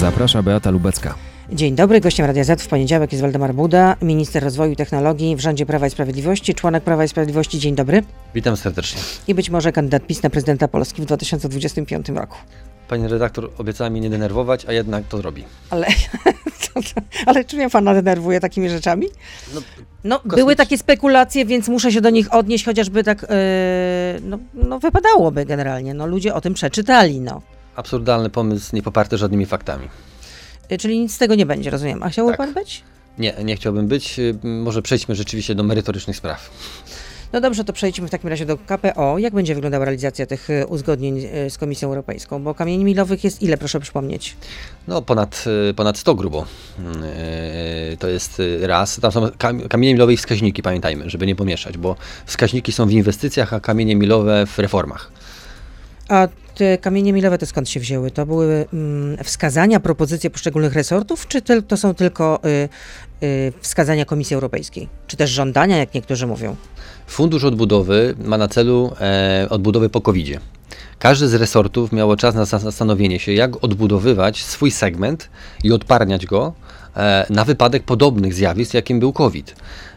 Zaprasza Beata Lubecka. Dzień dobry, gościem Radia Z w poniedziałek jest Waldemar Buda, minister rozwoju i technologii w rządzie Prawa i Sprawiedliwości, członek Prawa i Sprawiedliwości. Dzień dobry. Witam serdecznie. I być może kandydat PiS na prezydenta Polski w 2025 roku. Pani redaktor obiecała mi nie denerwować, a jednak to robi. Ale, co to, ale czy mnie pana denerwuje takimi rzeczami? No, No, były takie spekulacje, więc muszę się do nich odnieść, chociażby tak, yy, no, no wypadałoby generalnie. No, ludzie o tym przeczytali, no. Absurdalny pomysł, nie poparty żadnymi faktami. Y, Czyli nic z tego nie będzie, rozumiem. A chciałby Tak. pan być? Nie, nie chciałbym być. Y, Może przejdźmy rzeczywiście do merytorycznych spraw. No dobrze, to przejdźmy w takim razie do KPO. Jak będzie wyglądała realizacja tych y, uzgodnień z Komisją Europejską? Bo kamieni milowych jest ile, proszę przypomnieć? No ponad, ponad 100 grubo. To jest raz. Tam są kam- kamienie milowe i wskaźniki, pamiętajmy, żeby nie pomieszać, bo wskaźniki są w inwestycjach, a kamienie milowe w reformach. A te kamienie milowe to skąd się wzięły? To były mm, wskazania, propozycje poszczególnych resortów, czy to są tylko y, y, wskazania Komisji Europejskiej? Czy też żądania, jak niektórzy mówią? Fundusz Odbudowy ma na celu e, odbudowę po covid -zie. Każdy z resortów miało czas na zas- zastanowienie się, jak odbudowywać swój segment i odparniać go e, na wypadek podobnych zjawisk, jakim był COVID.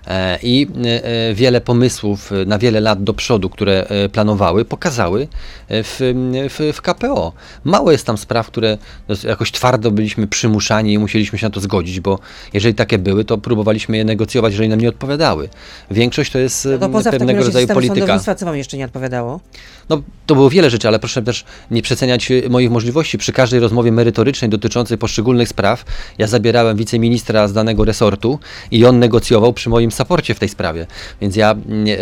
E, I e, e, wiele pomysłów na wiele lat do przodu, które planowały, pokazały w, w, w KPO. Mało jest tam spraw, które dos- jakoś twardo byliśmy przymuszani i musieliśmy się na to zgodzić, bo jeżeli takie były, to próbowaliśmy je negocjować, jeżeli nam nie odpowiadały. Większość to jest No to poza pewnego razie rodzaju polityka. sądownictwa, co wam jeszcze nie odpowiadało? No, to było wiele rzeczy, ale proszę też nie przeceniać moich możliwości. Przy każdej rozmowie merytorycznej dotyczącej poszczególnych spraw, ja zabierałem wiceministra z danego resortu i on negocjował przy moim saporcie w tej sprawie. Więc ja nie,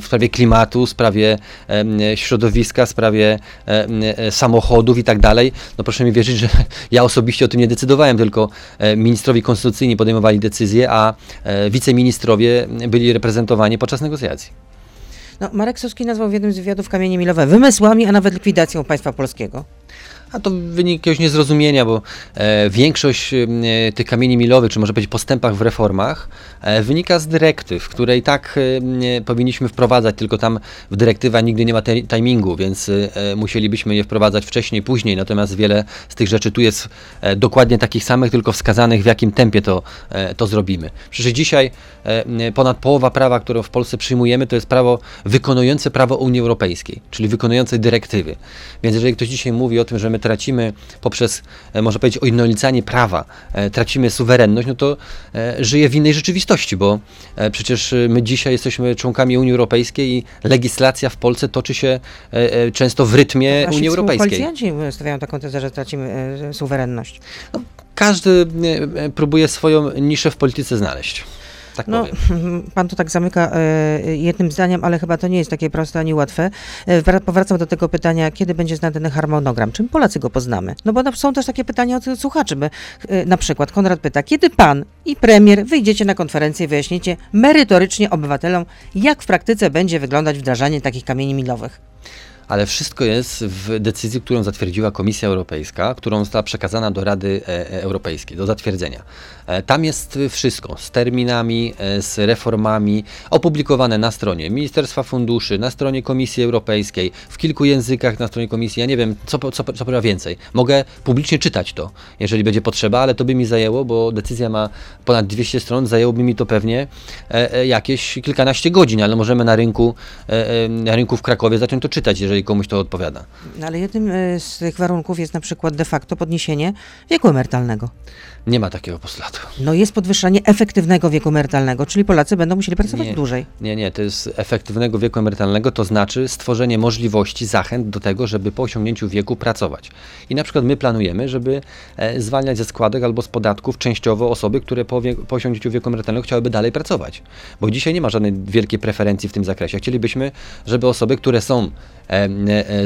w sprawie klimatu, sprawie em, środowiska, sprawie e, samochodów i tak dalej, no proszę mi wierzyć, że ja osobiście o tym nie decydowałem, tylko e, ministrowie konstytucyjni podejmowali decyzje, a e, wiceministrowie byli reprezentowani podczas negocjacji. No, Marek Suski nazwał w jednym z wywiadów kamienie milowe wymysłami, a nawet likwidacją państwa polskiego. A to wynik jakiegoś niezrozumienia, bo e, większość e, tych kamieni milowych, czy może powiedzieć postępach w reformach, e, wynika z dyrektyw, które i tak e, powinniśmy wprowadzać, tylko tam w dyrektywa nigdy nie ma te, timingu, więc e, musielibyśmy je wprowadzać wcześniej, później, natomiast wiele z tych rzeczy tu jest e, dokładnie takich samych, tylko wskazanych w jakim tempie to, e, to zrobimy. Przecież dzisiaj e, ponad połowa prawa, które w Polsce przyjmujemy, to jest prawo wykonujące prawo Unii Europejskiej, czyli wykonujące dyrektywy. Więc jeżeli ktoś dzisiaj mówi o tym, że my tracimy poprzez, e, można powiedzieć, ujednolicanie prawa, e, tracimy suwerenność, no to e, żyje w innej rzeczywistości, bo przecież my dzisiaj jesteśmy członkami Unii Europejskiej i legislacja w Polsce toczy się często w rytmie Unii Europejskiej. współkoalicjanci stawiają taką tezę, że tracimy suwerenność. Każdy e, e, próbuje swoją niszę w polityce znaleźć. Tak No, powiem. pan to tak zamyka e, jednym zdaniem, ale chyba to nie jest takie proste ani łatwe. E, wra- powracam do tego pytania, kiedy będzie znany harmonogram? Czym Polacy go poznamy? No bo są też takie pytania od słuchaczy. By, e, na przykład Konrad pyta, kiedy pan i premier wyjdziecie na konferencję i wyjaśnicie merytorycznie obywatelom, jak w praktyce będzie wyglądać wdrażanie takich kamieni milowych? Ale wszystko jest w decyzji, którą zatwierdziła Komisja Europejska, którą została przekazana do Rady e, e, Europejskiej do zatwierdzenia. E, Tam jest wszystko z terminami, z reformami, opublikowane na stronie Ministerstwa Funduszy, na stronie Komisji Europejskiej, w kilku językach na stronie Komisji. Ja nie wiem, co, co, co powiem więcej. Mogę publicznie czytać to, jeżeli będzie potrzeba, ale to by mi zajęło, bo decyzja ma ponad 200 stron, zajęłoby mi to pewnie jakieś kilkanaście godzin, ale możemy na rynku, na rynku w Krakowie zacząć to czytać, jeżeli komuś to odpowiada. No, ale jednym e, z tych warunków jest na przykład de facto podniesienie wieku emerytalnego. Nie ma takiego postulatu. No jest podwyższanie efektywnego wieku emerytalnego, czyli Polacy będą musieli pracować Nie. dłużej. Nie, nie, to jest efektywnego wieku emerytalnego, to znaczy stworzenie możliwości, zachęt do tego, żeby po osiągnięciu wieku pracować. I na przykład my planujemy, żeby e, zwalniać ze składek albo z podatków częściowo osoby, które po, wie, po osiągnięciu wieku emerytalnego chciałyby dalej pracować. Bo dzisiaj nie ma żadnej wielkiej preferencji w tym zakresie. Chcielibyśmy, żeby osoby, które są e,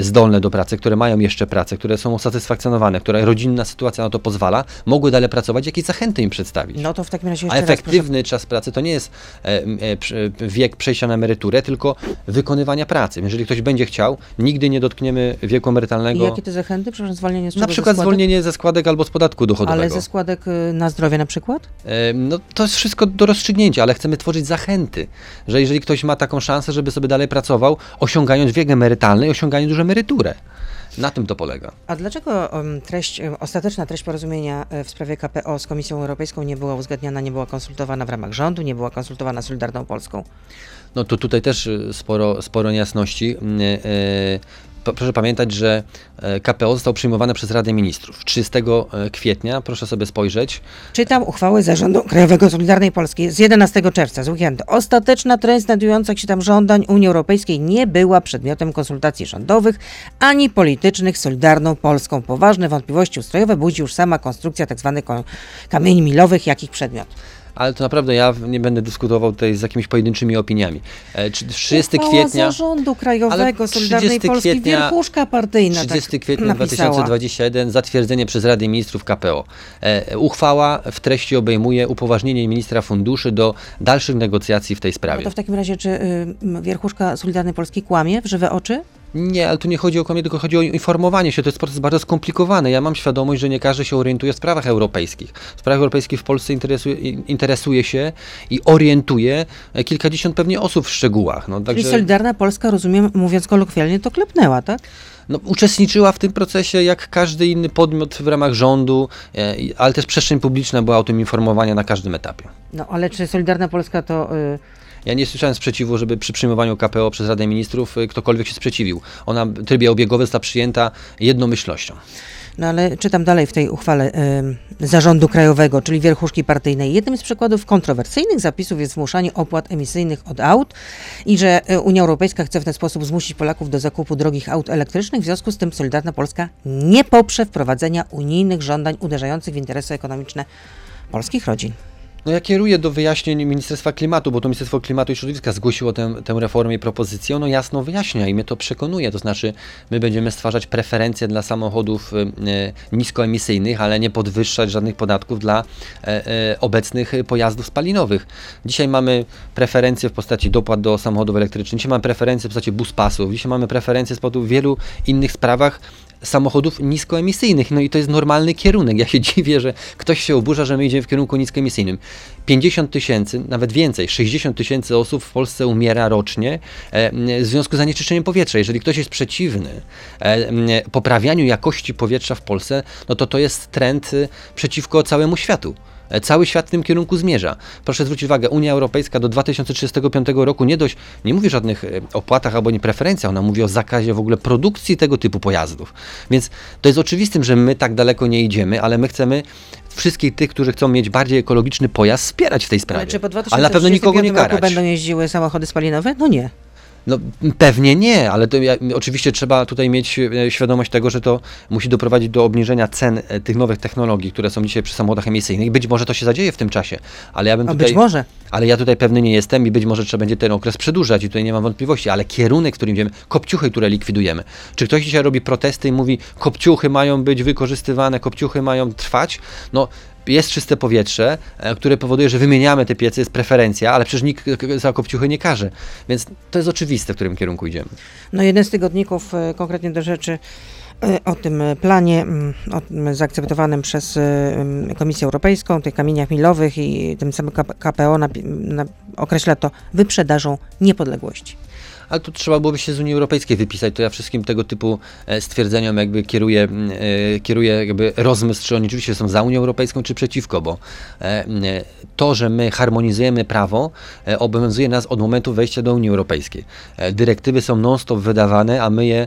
zdolne do pracy, które mają jeszcze pracę, które są usatysfakcjonowane, które rodzinna sytuacja na to pozwala, mogły dalej pracować, jakieś zachęty im przedstawić. No to w takim razie A jeszcze raz efektywny czas pracy to nie jest e, e, wiek przejścia na emeryturę, tylko wykonywania pracy. Jeżeli ktoś będzie chciał, nigdy nie dotkniemy wieku I emerytalnego. jakie te zachęty? Przepraszam, zwolnienie z czego? Na Ze przykład składek? zwolnienie ze składek albo z podatku dochodowego. Ale ze składek y, na zdrowie na przykład? E, No, to jest wszystko do rozstrzygnięcia, ale chcemy tworzyć zachęty, że jeżeli ktoś ma taką szansę, żeby sobie dalej pracował, osiągając wiek emerytalny i osiągając już emeryturę. Na tym to polega. A dlaczego treść, ostateczna treść porozumienia e, w sprawie KPO z Komisją Europejską nie była uzgadniana, nie była konsultowana w ramach rządu, nie była konsultowana z Solidarną Polską? No to tutaj też y, sporo, sporo niejasności. Proszę pamiętać, że e, KPO zostało przyjmowane przez Radę Ministrów 30 kwietnia. Proszę sobie spojrzeć. Czytam uchwałę Zarządu Krajowego Solidarnej Polski z 11 czerwca, z weekendu. Ostateczna treść znajdujących się tam żądań Unii Europejskiej nie była przedmiotem konsultacji rządowych ani politycznych z Solidarną Polską. Poważne wątpliwości ustrojowe budzi już sama konstrukcja tzw. ko- kamieni milowych, jak ich przedmiot. Ale to naprawdę ja nie będę dyskutował tutaj z jakimiś pojedynczymi opiniami. E, czy- 30 Uchwała kwietnia. Zarządu Krajowego Solidarnej 30 Polski, kwietnia- wierchuszka partyjna 30 tak kwietnia napisała. 2021 zatwierdzenie przez Radę Ministrów KPO. E, uchwała w treści obejmuje upoważnienie ministra funduszy do dalszych negocjacji w tej No sprawie. to w takim razie, czy y, wierchuszka Solidarnej Polski kłamie w żywe oczy? Nie, ale tu nie chodzi o kłamie, tylko chodzi o informowanie się. To jest proces bardzo skomplikowany. Ja mam świadomość, że nie każdy się orientuje w sprawach europejskich. W sprawach europejskich w Polsce interesuje, interesuje się i orientuje e, kilkadziesiąt pewnie osób w szczegółach. No, Czyli także, Solidarna Polska, rozumiem, mówiąc kolokwialnie, to klepnęła, tak? no, uczestniczyła w tym procesie jak każdy inny podmiot w ramach rządu, e, ale też przestrzeń publiczna była o tym informowania na każdym etapie. No ale czy Solidarna Polska to... Y, Ja nie słyszałem sprzeciwu, żeby przy przyjmowaniu KPO przez Radę Ministrów e, ktokolwiek się sprzeciwił. Ona w trybie obiegowym została przyjęta jednomyślnością. No ale czytam dalej w tej uchwale y, Zarządu Krajowego, czyli wierchuszki partyjnej. Jednym z przykładów kontrowersyjnych zapisów jest zmuszanie opłat emisyjnych od aut i że y, Unia Europejska chce w ten sposób zmusić Polaków do zakupu drogich aut elektrycznych. W związku z tym Solidarna Polska nie poprze wprowadzenia unijnych żądań uderzających w interesy ekonomiczne polskich rodzin. No ja kieruję do wyjaśnień Ministerstwa Klimatu, bo to Ministerstwo Klimatu i Środowiska zgłosiło tę, tę reformę i propozycję. Ono jasno wyjaśnia i mnie to przekonuje. To znaczy, my będziemy stwarzać preferencje dla samochodów e, e, niskoemisyjnych, ale nie podwyższać żadnych podatków dla e, e, obecnych pojazdów spalinowych. Dzisiaj mamy preferencje w postaci dopłat do samochodów elektrycznych, dzisiaj mamy preferencje w postaci buspasów, dzisiaj mamy preferencje z powodu wielu innych sprawach samochodów niskoemisyjnych. No i to jest normalny kierunek. Ja się dziwię, że ktoś się oburza, że my idziemy w kierunku niskoemisyjnym. 50 tysięcy, nawet więcej, 60 tysięcy osób w Polsce umiera rocznie e, w związku z zanieczyszczeniem powietrza. Jeżeli ktoś jest przeciwny e, poprawianiu jakości powietrza w Polsce, no to to jest trend y, przeciwko całemu światu. E, Cały świat w tym kierunku zmierza. Proszę zwrócić uwagę, Unia Europejska do 2035 roku nie dość, nie mówi o żadnych e, opłatach albo nie preferencjach, ona mówi o zakazie w ogóle produkcji tego typu pojazdów. Więc to jest oczywistym, że my tak daleko nie idziemy, ale my chcemy wszystkich tych, którzy chcą mieć bardziej ekologiczny pojazd, wspierać w tej sprawie. Ale czy po ale na pewno nikogo nie 2035 roku karać. będą jeździły samochody spalinowe? No nie. No pewnie nie, ale to ja, oczywiście trzeba tutaj mieć e, świadomość tego, że to musi doprowadzić do obniżenia cen e, tych nowych technologii, które są dzisiaj przy samochodach emisyjnych. Być może to się zadzieje w tym czasie, ale ja bym A tutaj... być może. Ale ja tutaj pewny nie jestem i być może trzeba będzie ten okres przedłużać i tutaj nie mam wątpliwości, ale kierunek, w którym idziemy, kopciuchy, które likwidujemy. Czy ktoś dzisiaj robi protesty i mówi, kopciuchy mają być wykorzystywane, kopciuchy mają trwać? No, jest czyste powietrze, e, które powoduje, że wymieniamy te piece, jest preferencja, ale przecież nikt za kopciuchy nie każe. Więc to jest oczywiste, w którym kierunku idziemy. No jeden z tygodników, e, konkretnie do rzeczy, e, o tym planie mm, o tym zaakceptowanym przez Komisję Europejską, tych kamieniach milowych i tym samym KP- KPO napi- na, określa to wyprzedażą niepodległości. Ale tu trzeba byłoby się z Unii Europejskiej wypisać, to ja wszystkim tego typu e, stwierdzeniom jakby kieruję, e, kieruję jakby rozmysł, czy oni rzeczywiście są za Unią Europejską, czy przeciwko, bo e, to, że my harmonizujemy prawo, obowiązuje nas od momentu wejścia do Unii Europejskiej. Dyrektywy są non-stop wydawane, a my je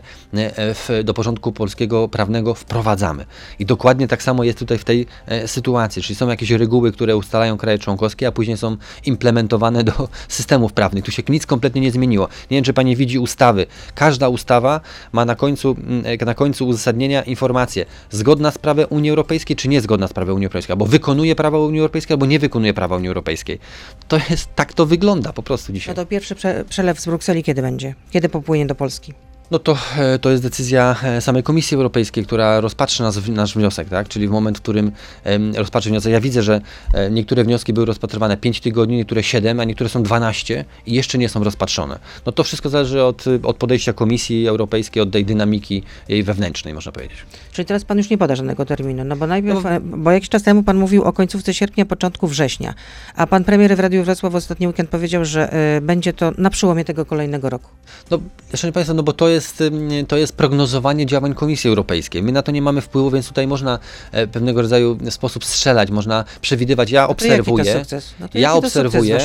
w, do porządku polskiego prawnego wprowadzamy. I dokładnie tak samo jest tutaj w tej sytuacji, czyli są jakieś reguły, które ustalają kraje członkowskie, a później są implementowane do systemów prawnych. Tu się nic kompletnie nie zmieniło. Nie wiem, czy pani widzi ustawy. Każda ustawa ma na końcu, mm, na końcu uzasadnienia informację zgodna z prawem Unii Europejskiej, czy niezgodna z prawem Unii Europejskiej, albo wykonuje prawo Unii Europejskiej, albo nie wykonuje prawa Unii Europejskiej. To jest, tak to wygląda po prostu No dzisiaj. to pierwszy prze, przelew z Brukseli kiedy będzie? Kiedy popłynie do Polski? No to, e, to jest decyzja e, samej Komisji Europejskiej, która rozpatrzy nas, nasz wniosek, tak? czyli w moment, w którym rozpatrzy wniosek. Ja widzę, że e, niektóre wnioski były rozpatrywane 5 tygodni, niektóre 7, a niektóre są 12 i jeszcze nie są rozpatrzone. No to wszystko zależy od, y, od podejścia Komisji Europejskiej, od tej dynamiki jej wewnętrznej, można powiedzieć. Czyli teraz pan już nie poda żadnego terminu, no bo najpierw, No. bo jakiś czas temu pan mówił o końcówce sierpnia, początku września, a pan premier w Radiu Wrocław ostatni weekend powiedział, że e, będzie to na przełomie tego kolejnego roku. No, szanowni Państwo, no bo to jest, mm, to jest prognozowanie działań Komisji Europejskiej. My na to nie mamy wpływu, więc tutaj można e, pewnego rodzaju sposób strzelać, można przewidywać. Ja obserwuję? No ja obserwuję,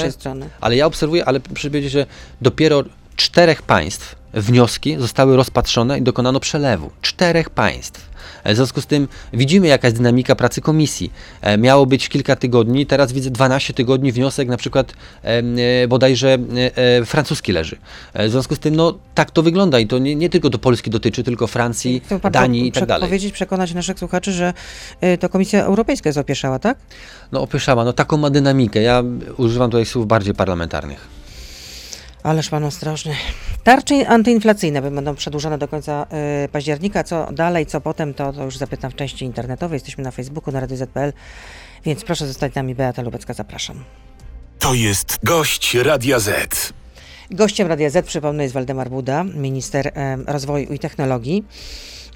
ale ja obserwuję, ale proszę powiedzieć, że dopiero czterech państw wnioski zostały rozpatrzone i dokonano przelewu. Czterech państw. W związku z tym widzimy jaka jest dynamika pracy komisji. E, Miało być kilka tygodni, teraz widzę 12 tygodni wniosek na przykład e, bodajże e, francuski leży. W związku z tym no tak to wygląda i to nie, nie tylko do Polski dotyczy, tylko Francji, pan Danii i tak dalej. powiedzieć, przekonać naszych słuchaczy, że to Komisja Europejska jest opieszała, tak? No opyszała, no taką ma dynamikę. Ja używam tutaj słów bardziej parlamentarnych. Ależ pan ostrożny. Tarcze antyinflacyjne będą przedłużone do końca y, października. Co dalej, co potem, to, to już zapytam w części internetowej. Jesteśmy na Facebooku, na Radio ZPL, więc proszę zostać z nami. Beata Lubecka, zapraszam. To jest gość Radia Z. Gościem Radia Z, przypomnę, jest Waldemar Buda, minister em, rozwoju i technologii.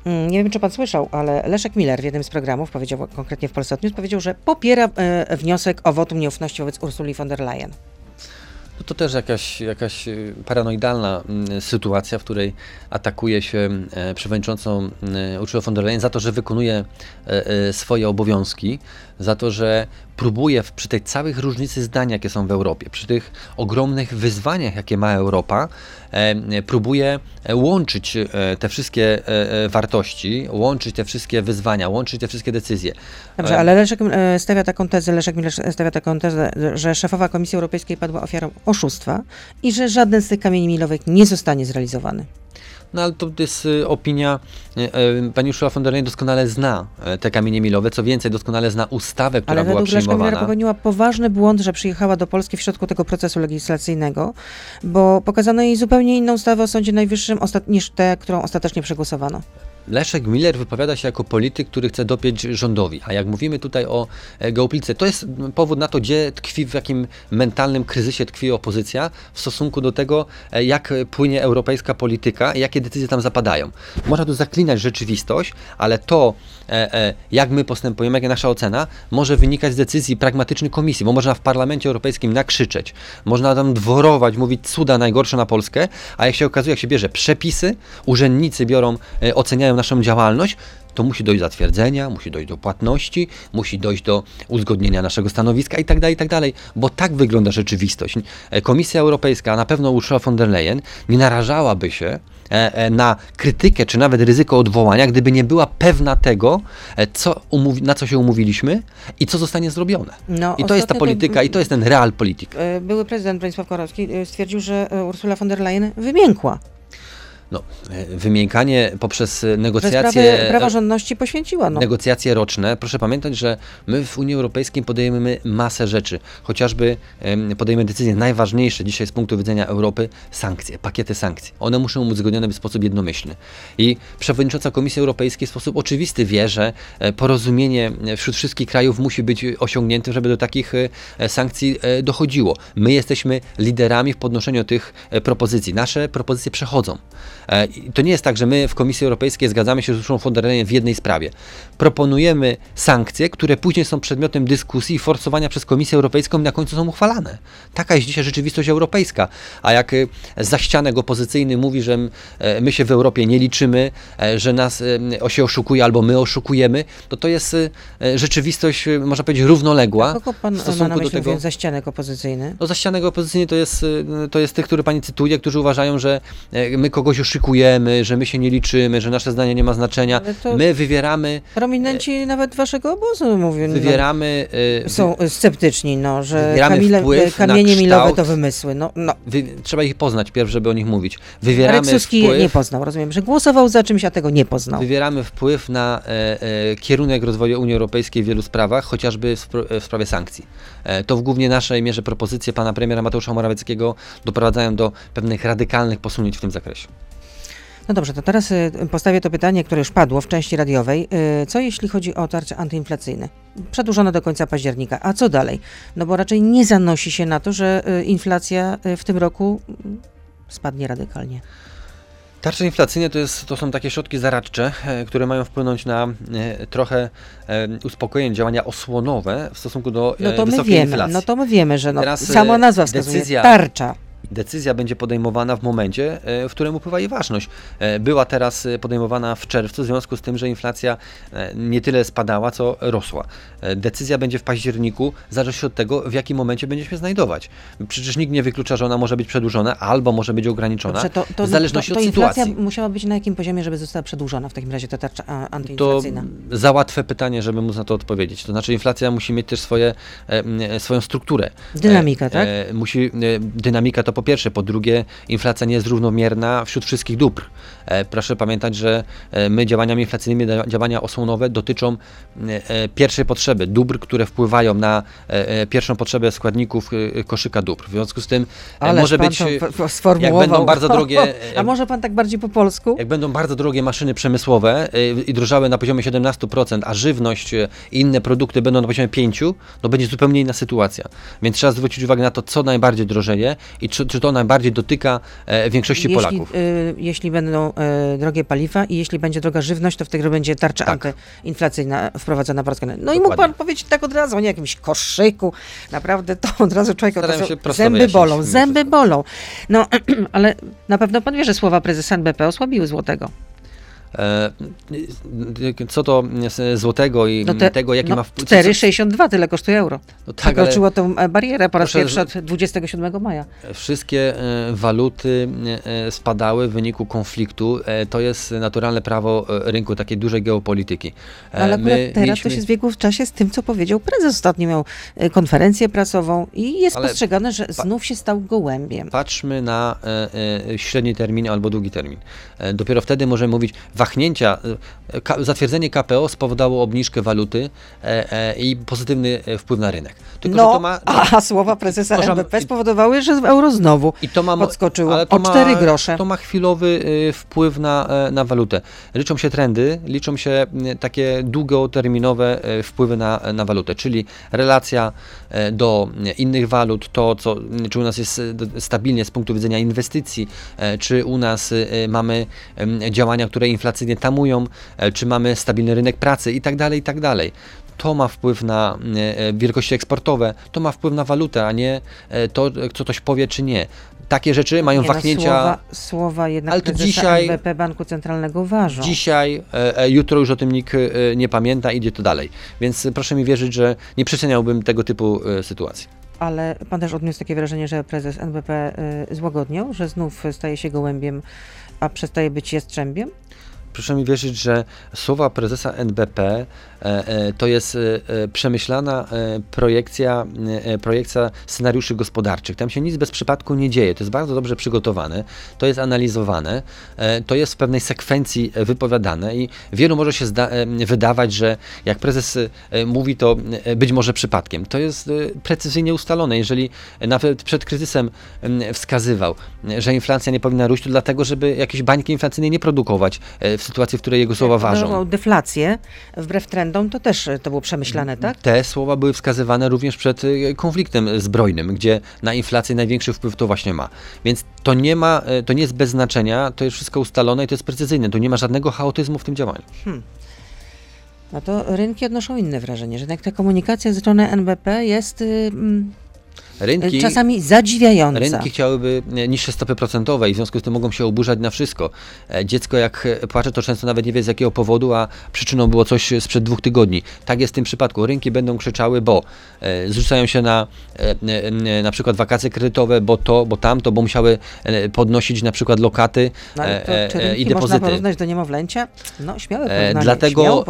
Mm, Nie wiem, czy pan słyszał, ale Leszek Miller w jednym z programów, powiedział konkretnie w Polsat News, powiedział, że popiera e, wniosek o wotum nieufności wobec Ursuli von der Leyen. No to też jakaś, jakaś y, paranoidalna mm, sytuacja, w której atakuje się e, przewodniczącą e, Urszulę von der Leyen za to, że wykonuje e, swoje obowiązki, za to, że próbuje przy tej całych różnicy zdań, jakie są w Europie, przy tych ogromnych wyzwaniach, jakie ma Europa, próbuje e, łączyć e, te wszystkie e, wartości, łączyć te wszystkie wyzwania, łączyć te wszystkie decyzje. Dobrze, ale Leszek stawia taką tezę, Leszek Miller stawia taką tezę, że szefowa Komisji Europejskiej padła ofiarą oszustwa i że żaden z tych kamieni milowych nie zostanie zrealizowany. No ale to jest y, opinia, y, y, pani Ursula von der Leyen doskonale zna e, te kamienie milowe, co więcej, doskonale zna ustawę, która Ale była przyjmowana. popełniła poważny błąd, że przyjechała do Polski w środku tego procesu legislacyjnego, bo pokazano jej zupełnie inną ustawę o Sądzie Najwyższym niż tę, którą ostatecznie przegłosowano. Leszek Miller wypowiada się jako polityk, który chce dopiąć rządowi. A jak mówimy tutaj o e, geopolityce, to jest powód na to, gdzie tkwi, w jakim mentalnym kryzysie tkwi opozycja w stosunku do tego, e, jak płynie europejska polityka i jakie decyzje tam zapadają. Można tu zaklinać rzeczywistość, ale to, e, jak my postępujemy, jaka nasza ocena, może wynikać z decyzji pragmatycznych komisji, bo można w Parlamencie Europejskim nakrzyczeć, można tam dworować, mówić cuda najgorsze na Polskę, a jak się okazuje, jak się bierze przepisy, urzędnicy biorą, e, naszą działalność, to musi dojść do zatwierdzenia, musi dojść do płatności, musi dojść do uzgodnienia naszego stanowiska i tak dalej, i tak dalej, bo tak wygląda rzeczywistość. E, Komisja Europejska, na pewno Ursula von der Leyen, nie narażałaby się e, e, na krytykę, czy nawet ryzyko odwołania, gdyby nie była pewna tego, co na co się umówiliśmy i co zostanie zrobione. No, I to jest ta polityka, i to jest ten real polityk. Były prezydent Bronisław Komorowski e, stwierdził, że Ursula von der Leyen wymiękła, No, e, wymiękanie poprzez e, negocjacje... sprawy praworządności poświęciła. No. negocjacje roczne. Proszę pamiętać, że my w Unii Europejskiej podejmujemy masę rzeczy. Chociażby em, podejmujemy decyzje najważniejsze dzisiaj z punktu widzenia Europy, sankcje, pakiety sankcji. One muszą być uzgodnione w sposób jednomyślny. I przewodnicząca Komisji Europejskiej w sposób oczywisty wie, że e, porozumienie wśród wszystkich krajów musi być osiągnięte, żeby do takich sankcji dochodziło. My jesteśmy liderami w podnoszeniu tych propozycji. Nasze propozycje przechodzą. E, To nie jest tak, że my w Komisji Europejskiej zgadzamy się z Urszulą von der Leyen w jednej sprawie. Proponujemy sankcje, które później są przedmiotem dyskusji i forsowania przez Komisję Europejską i na końcu są uchwalane. Taka jest dzisiaj rzeczywistość europejska. A jak y, zaścianek opozycyjny mówi, że e, my się w Europie nie liczymy, e, że nas e, się oszukuje albo my oszukujemy, to to jest e, rzeczywistość, można powiedzieć, równoległa Kogo pan w stosunku do tego. mówiąc za ścianek opozycyjny? No zaścianek opozycyjny to jest, to jest tych, który pani cytuje, którzy uważają, że e, my kogoś oszukujemy, że my się nie liczymy, że nasze zdanie nie ma znaczenia. My wywieramy, Prominenci nawet waszego obozu mówią. no, wywieramy, y, są e, sceptyczni, no, że Kamile, kamienie milowe to wymysły. No, no. wy, trzeba ich poznać pierw, żeby o nich mówić. Marek Wywieramy Suski wpływ, nie poznał, rozumiem, że głosował za czymś, a tego nie poznał. wywieramy wpływ na e, e, kierunek rozwoju Unii Europejskiej w wielu sprawach, chociażby w, w sprawie sankcji. E, to w głównie naszej mierze propozycje pana premiera Mateusza Morawieckiego doprowadzają do pewnych radykalnych posunięć w tym zakresie. No dobrze, to teraz y, postawię to pytanie, które już padło w części radiowej. Y, Co jeśli chodzi o tarcze antyinflacyjne? Przedłużone do końca października. A co dalej? No bo raczej nie zanosi się na to, że y, inflacja w tym roku mm, spadnie radykalnie. Tarcze inflacyjne to, jest, to są takie środki zaradcze, e, które mają wpłynąć na e, trochę e, uspokojenie, działania osłonowe w stosunku do No to my wiemy, inflacji. no to my wiemy, że no, Teraz, sama nazwa wskazuje decyzja- tarcza. Decyzja będzie podejmowana w momencie, e, w którym upływa jej ważność. E, Była teraz e, podejmowana w czerwcu, w związku z tym, że inflacja nie tyle spadała, co rosła. Decyzja będzie w październiku, zależności od tego, w jakim momencie będzie się znajdować. Przecież nikt nie wyklucza, że ona może być przedłużona, albo może być ograniczona, Dobrze, to, to, w zależności to, to od inflacja sytuacji. musiała być na jakim poziomie, żeby została przedłużona w takim razie ta tarcza a, To antyinflacyjna? za łatwe pytanie, żeby móc na to odpowiedzieć. To znaczy inflacja musi mieć też swoje, swoją strukturę. Dynamika, tak? Musi, dynamika to po pierwsze, po drugie inflacja nie jest równomierna wśród wszystkich dóbr. E, proszę pamiętać, że e, my działaniami inflacyjnymi, działania osłonowe dotyczą e, pierwszej potrzeby, dóbr, które wpływają na pierwszą potrzebę składników koszyka dóbr. W związku z tym może być, jak będą bardzo drogie, A może pan tak bardziej po polsku? jak będą bardzo drogie maszyny przemysłowe i drożały na poziomie 17%, a żywność i inne produkty będą na poziomie 5%, to będzie zupełnie inna sytuacja. Więc trzeba zwrócić uwagę na to, co najbardziej drożeje i czy, czy to najbardziej dotyka e, większości jeśli, Polaków. y, jeśli będą y, drogie paliwa i jeśli będzie droga żywność, to wtedy będzie tarcza Tak. antyinflacyjna wprowadzona po raz kolejny. No i mógł Dokładnie. pan powiedzieć tak od razu, o nie jakimś koszyku. Naprawdę to od razu człowiek są- prosto zęby wyjaśnić bolą, zęby bolą. No, ale na pewno pan wie, że słowa prezesa NBP osłabiły złotego. E, co do y, złotego i No te- tego, jaki no, ma wpływ. co- 4,62 tyle kosztuje euro. No tak, Przekroczyło tę e, barierę po raz pierwszy od 27 maja. Wszystkie e, waluty e, spadały w wyniku konfliktu. E, To jest naturalne prawo e, rynku, takiej dużej geopolityki. E, Ale akurat teraz to mieliśmy- się zbiegło w czasie z tym, co powiedział prezes. Ostatnio miał e, konferencję prasową i jest Ale postrzegane, że znów się stał gołębiem. Patrzmy na e, e, średni termin albo długi termin. E, dopiero wtedy możemy mówić, e, ka, zatwierdzenie KPO spowodowało obniżkę waluty e, e, i pozytywny e, wpływ na rynek. Tylko, No, ma, a słowa prezesa Możemy- NBP spowodowały, że euro znowu I to ma, podskoczyło ale to o ma- 4 grosze. To ma chwilowy wpływ na, e, na walutę. Liczą się trendy, liczą się takie długoterminowe wpływy na, na walutę, czyli relacja e, do innych walut, to co, czy u nas jest stabilnie z punktu widzenia inwestycji, e, czy u nas mamy działania, które inflacyjnie tamują, e, czy mamy stabilny rynek pracy i tak dalej, i tak dalej. To ma wpływ na e, e, wielkości eksportowe, to ma wpływ na walutę, a nie to, co ktoś powie, czy nie. Takie rzeczy mają Nie, no, wahnięcia słowa, słowa jednak Ale to dzisiaj- NBP Banku Centralnego ważą. dzisiaj, e, jutro już o tym nikt e, nie pamięta, idzie to dalej. Więc proszę mi wierzyć, że nie przeceniałbym tego typu e, sytuacji. Ale pan też odniósł takie wrażenie, że prezes NBP złagodniał, że znów staje się gołębiem, a przestaje być jastrzębiem? Proszę mi wierzyć, że słowa prezesa NBP to jest e, e, przemyślana e, projekcja, e, projekcja scenariuszy gospodarczych. Tam się nic bez przypadku nie dzieje. To jest bardzo dobrze przygotowane, to jest analizowane, e, to jest w pewnej sekwencji e, wypowiadane i wielu może się e, wydawać, że jak prezes e, mówi to e, być może przypadkiem. To jest e, precyzyjnie ustalone. Jeżeli nawet przed kryzysem em, wskazywał, że inflacja nie powinna rósć, to dlatego, żeby jakieś bańki inflacyjne nie produkować e, w sytuacji, w której jego słowa ważą. Deflację wbrew trendom, to też y, to było przemyślane, tak? Te słowa były wskazywane również przed e, konfliktem zbrojnym, gdzie na inflację największy wpływ to właśnie ma. Więc to nie ma, e, to nie jest bez znaczenia, to jest wszystko ustalone i to jest precyzyjne. Tu nie ma żadnego chaotyzmu w tym działaniu. No to rynki odnoszą inne wrażenie, że jednak ta komunikacja ze strony NBP jest y, mm, Rynki, czasami zadziwiająca. Rynki chciałyby e, niższe stopy procentowe i w związku z tym mogą się oburzać na wszystko. E, Dziecko jak e, płacze, to często nawet nie wie z jakiego powodu, a przyczyną było coś sprzed dwóch tygodni. Tak jest w tym przypadku. Rynki będą krzyczały, bo zrzucają się na na przykład wakacje kredytowe, bo to, bo tamto, bo musiały podnosić na przykład lokaty No, to, i można depozyty. porównać do niemowlęcia? No, śmiałe porównanie. Dlatego,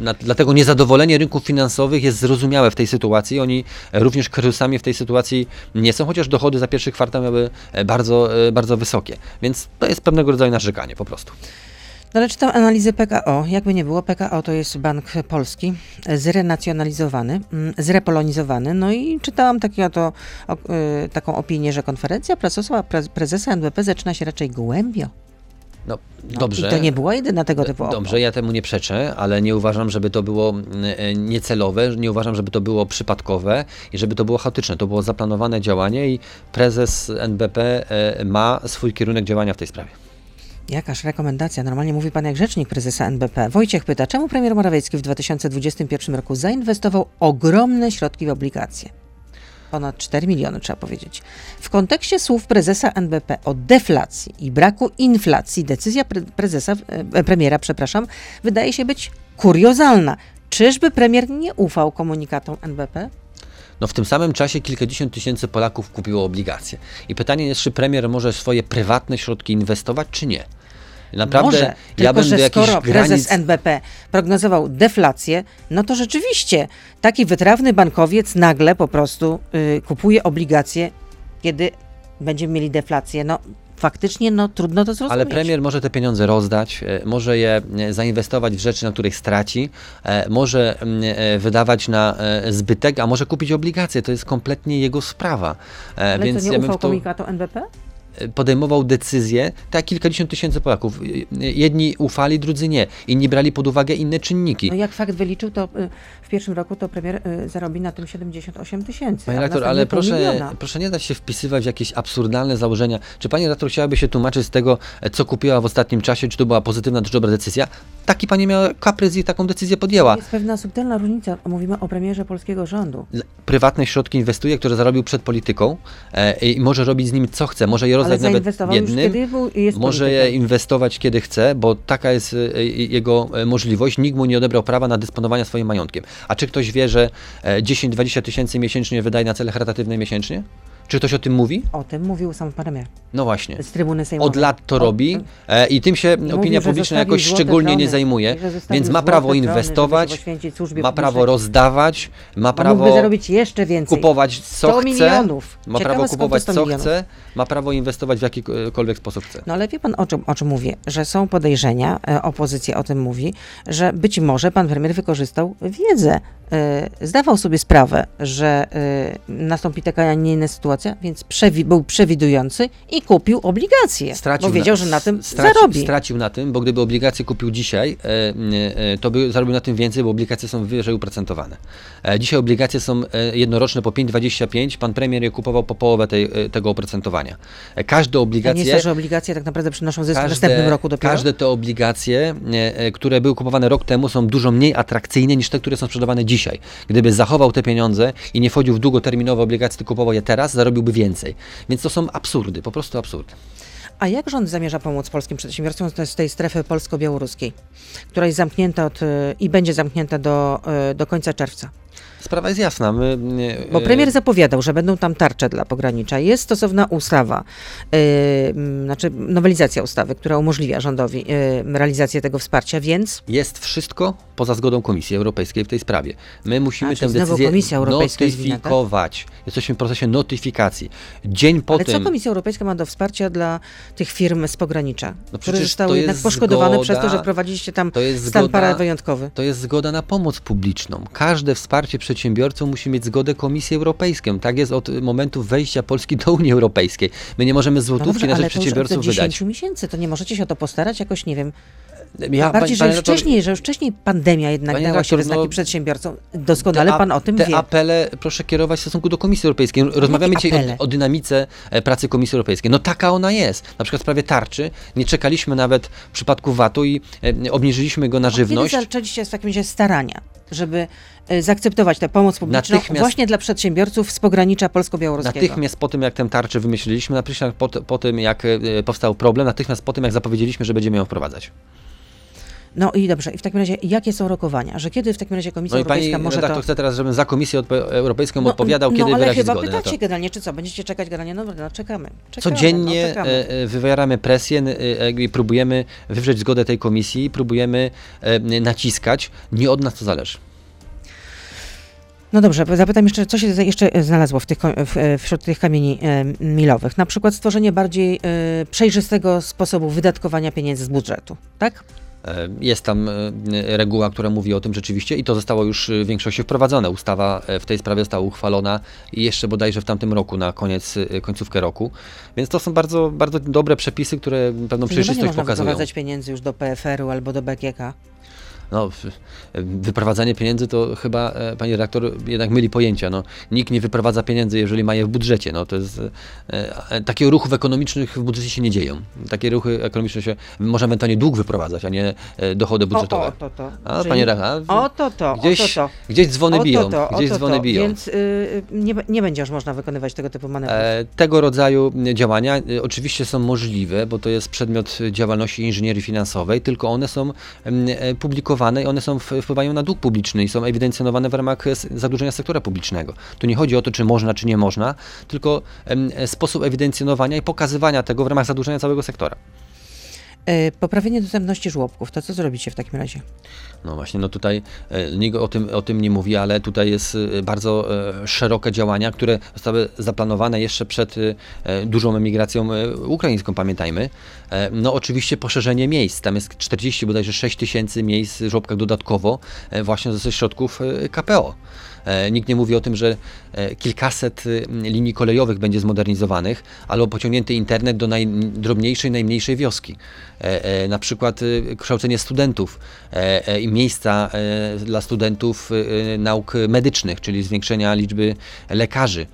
na, dlatego niezadowolenie rynków finansowych jest zrozumiałe w tej sytuacji. Oni również kryzysami w tej sytuacji nie są, chociaż dochody za pierwszy kwartał miały e, bardzo, e, bardzo wysokie. Więc to jest pewnego rodzaju narzekanie po prostu. No ale czytam analizy PKO. Jakby nie było, PKO to jest bank polski, e, zrenacjonalizowany, mm, zrepolonizowany. No i czytałam taki oto, o, taką opinię, że konferencja prasowa pre- prezesa NBP zaczyna się raczej gołębio. No, No, dobrze. I to nie była jedyna tego typu opo- Dobrze, ja temu nie przeczę, ale nie uważam, żeby to było e, niecelowe, nie uważam, żeby to było przypadkowe i żeby to było chaotyczne. To było zaplanowane działanie i prezes NBP e, ma swój kierunek działania w tej sprawie. Jakaż rekomendacja? Normalnie mówi pan jak rzecznik prezesa NBP. Wojciech pyta, czemu premier Morawiecki w 2021 roku zainwestował ogromne środki w obligacje? Ponad 4 miliony trzeba powiedzieć. W kontekście słów prezesa NBP o deflacji i braku inflacji, decyzja pre prezesa, e, premiera, przepraszam, wydaje się być kuriozalna. Czyżby premier nie ufał komunikatom NBP? No w tym samym czasie kilkadziesiąt tysięcy Polaków kupiło obligacje. I pytanie jest, czy premier może swoje prywatne środki inwestować, czy nie. Naprawdę, Może, ja tylko że skoro granic... prezes NBP prognozował deflację, no to rzeczywiście taki wytrawny bankowiec nagle po prostu y, kupuje obligacje, kiedy będziemy mieli deflację. No faktycznie no trudno to zrozumieć. Ale premier może te pieniądze rozdać, e, może je e, zainwestować w rzeczy, na których straci, e, może mm, wydawać na zbytek, a może kupić obligacje. To jest kompletnie jego sprawa. Ale Więc to nie ja bym ufał w to NBP? Podejmował decyzje, tak kilkadziesiąt tysięcy Polaków. Jedni ufali, drudzy nie. Inni brali pod uwagę inne czynniki. No jak fakt wyliczył, to y, w pierwszym roku to premier y, zarobi na tym 78 tysięcy. Panie redaktor, ale proszę, miliona. proszę nie dać się wpisywać w jakieś absurdalne założenia. Czy pani redaktor chciałaby się tłumaczyć z tego, e, co kupiła w ostatnim czasie, czy to była pozytywna, czy dobra decyzja? Taki pani miała kaprys i taką decyzję podjęła. Jest pewna subtelna różnica. Mówimy o premierze polskiego rządu. Prywatne środki inwestuje, które zarobił przed polityką e, i może robić z nimi co chce, może je Ale rozdać nawet już był, jest Może je inwestować kiedy chce, bo taka jest e, e, jego e, możliwość. Nikt mu nie odebrał prawa na dysponowanie swoim majątkiem. A czy ktoś wie, że e, 10-20 tysięcy miesięcznie wydaje na cele charytatywne miesięcznie? Czy ktoś o tym mówi? O tym mówił sam premier No właśnie. z trybuny sejmowej. Od lat to robi e, i tym się opinia że publiczna zostawił jakoś złote szczególnie nie trony, zajmuje, że zostawił więc ma złote prawo trony, żeby się inwestować, poświęcić służbie ma prawo publicznej. rozdawać, ma A prawo mógłby zarobić jeszcze więcej. kupować co 100 chce, milionów. ma Ciekawe, prawo skąd to kupować 100 co milionów. chce, ma prawo inwestować w jakikolwiek sposób chce. No ale wie pan o czym, o czym mówię, że są podejrzenia, e, opozycja o tym mówi, że być może pan premier wykorzystał wiedzę. e, Zdawał sobie sprawę, że e, nastąpi taka, a nie inna sytuacja, więc przewi- był przewidujący i kupił obligacje, bo wiedział, że na tym straci, zarobi. Stracił na tym, bo gdyby obligacje kupił dzisiaj, e, e, to by zarobił na tym więcej, bo obligacje są wyżej oprocentowane. E, dzisiaj obligacje są e, jednoroczne po 5,25, pan premier je kupował po połowę tej, e, tego oprocentowania. E, każde A nie obligacje... jest tak, że obligacje tak naprawdę przynoszą zysk w następnym roku dopiero? Każde te obligacje, które były kupowane rok temu, są dużo mniej atrakcyjne niż te, które są sprzedawane dzisiaj. Gdyby zachował te pieniądze i nie wchodził w długoterminowe obligacje, tylko kupował je teraz, zarobiłby więcej. Więc to są absurdy, po prostu absurdy. A jak rząd zamierza pomóc polskim przedsiębiorcom z tej strefy polsko-białoruskiej, która jest zamknięta od, e, i będzie zamknięta do, e, do końca czerwca? Sprawa jest jasna. My, e, Bo premier zapowiadał, że będą tam tarcze dla pogranicza. Jest stosowna ustawa, yy, znaczy nowelizacja ustawy, która umożliwia rządowi yy, realizację tego wsparcia, więc Jest wszystko poza zgodą Komisji Europejskiej w tej sprawie. My musimy A, tę decyzję Komisja Europejska jest winna, tak? notyfikować. Jesteśmy w procesie notyfikacji. Dzień po ale co tym. Komisja Europejska ma do wsparcia dla tych firm z pogranicza, które przecież to zostały jednak poszkodowane przez to, że wprowadziliście tam stan zgoda- parawyjątkowy. To jest zgoda na pomoc publiczną. Każde wsparcie przedsiębiorcom musi mieć zgodę Komisji Europejskiej. Tak jest od momentu wejścia Polski do Unii Europejskiej. My nie możemy No złotówki dobrze, na ale rzecz to już od przedsiębiorców 10 wydać. miesięcy, to nie możecie się o to postarać jakoś, nie wiem, Ja, bardziej, że już wcześniej, że już wcześniej pandemia jednak dała się we znaki no, przedsiębiorcom. Doskonale te pan a- o tym te wie. apele proszę kierować w stosunku do Komisji Europejskiej. Rozmawiamy jakie dzisiaj o, o dynamice e, pracy Komisji Europejskiej. No taka ona jest. Na przykład w sprawie tarczy nie czekaliśmy nawet w przypadku VAT-u i e, obniżyliśmy go na żywność. Kiedy zaczęliście w takim razie starania, żeby e, zaakceptować tę pomoc publiczną właśnie dla przedsiębiorców z pogranicza polsko-białoruskiego? Natychmiast po tym, jak tę tarczę wymyśliliśmy, natychmiast po, po tym, jak e, powstał problem, natychmiast po tym, jak zapowiedzieliśmy, że będziemy ją wprowadzać. No i dobrze, i w takim razie jakie są rokowania? Że kiedy w takim razie Komisja No i pani Europejska może to... chce teraz, żebym za Komisję odpo- Europejską No, odpowiadał, no, kiedy ale wyrazi chyba zgodę pytacie generalnie, czy co? Będziecie czekać generalnie? No, no czekamy. czekamy Codziennie no, e, e, wywieramy presję e, i próbujemy wywrzeć zgodę tej komisji, próbujemy e, naciskać. Nie od nas to zależy. No dobrze, zapytam jeszcze, co się jeszcze znalazło w tych, w, e, wśród tych kamieni e, milowych? Na przykład stworzenie bardziej e, przejrzystego sposobu wydatkowania pieniędzy z budżetu, tak? E, Jest tam e, reguła, która mówi o tym rzeczywiście i to zostało już e, w większości wprowadzone. Ustawa w tej sprawie została uchwalona i jeszcze bodajże w tamtym roku, na koniec, końcówkę roku. Więc to są bardzo, bardzo dobre przepisy, które pewną Czyli nie będzie przejrzystość można pokazują. pieniędzy już do PFR-u albo do BGK. No, wyprowadzanie pieniędzy to chyba e, pani redaktor jednak myli pojęcia. No, nikt nie wyprowadza pieniędzy, jeżeli ma je w budżecie. No, to jest, e, e, takie ruchów ekonomicznych w budżecie się nie dzieją. Takie ruchy ekonomiczne się może ewentualnie dług wyprowadzać, a nie dochody budżetowe. O, o, to, to. A, Czyli- pani redaktor, O, to, to, gdzieś, o, to, to. gdzieś dzwony O, to, biją. to, o, gdzieś to, dzwony to. biją. Więc y, nie, b- nie będzie już można wykonywać tego typu manewrów. E, Tego rodzaju działania e, oczywiście są możliwe, bo to jest przedmiot działalności inżynierii finansowej, tylko one są em, e, i one są wpływają na dług publiczny i są ewidencjonowane w ramach zadłużenia sektora publicznego. Tu nie chodzi o to, czy można, czy nie można, tylko sposób ewidencjonowania i pokazywania tego w ramach zadłużenia całego sektora. E, Poprawienie dostępności żłobków, to co zrobicie w takim razie? No właśnie, no tutaj e, nikt o tym, o tym nie mówi, ale tutaj jest e, bardzo szerokie działania, które zostały zaplanowane jeszcze przed dużą emigracją ukraińską, pamiętajmy. No oczywiście poszerzenie miejsc, tam jest 40, bodajże 6 tysięcy miejsc w żłobkach dodatkowo właśnie ze środków KPO. E, Nikt nie mówi o tym, że e, kilkaset e, linii kolejowych będzie zmodernizowanych, albo pociągnięty internet do najdrobniejszej, najmniejszej wioski. E, Na przykład e, kształcenie studentów i miejsca dla studentów e, nauk medycznych, czyli zwiększenia liczby lekarzy.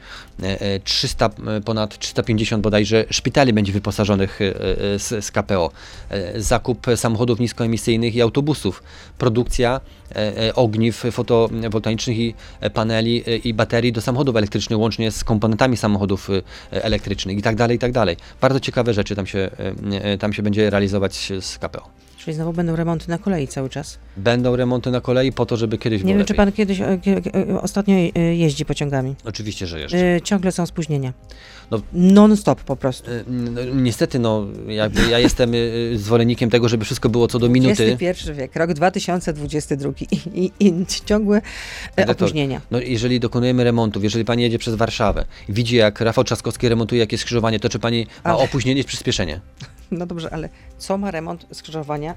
E, e, 300, e, ponad 350 bodajże szpitali będzie wyposażonych e, z, z KPO. Zakup samochodów niskoemisyjnych i autobusów. Produkcja ogniw fotowoltaicznych i paneli i baterii do samochodów elektrycznych, łącznie z komponentami samochodów elektrycznych i tak dalej, i tak dalej. Bardzo ciekawe rzeczy tam się, tam się będzie realizować z KPO. Czyli znowu będą remonty na kolei cały czas. Będą remonty na kolei po to, żeby kiedyś Nie wiem, czy lepiej. pan kiedyś, e, e, ostatnio e, jeździ pociągami. Oczywiście, że. E, Ciągle są spóźnienia. No- Non-stop po prostu. No, niestety, no, jakby ja jestem zwolennikiem tego, żeby wszystko było co do minuty. XXI wiek, rok 2022 i, i, i ciągłe Redaktor, opóźnienia. No, jeżeli dokonujemy remontów, jeżeli pani jedzie przez Warszawę, widzi jak Rafał Trzaskowski remontuje jakieś skrzyżowanie, to czy pani ma opóźnienie czy przyspieszenie? No dobrze, ale co ma remont skrzyżowania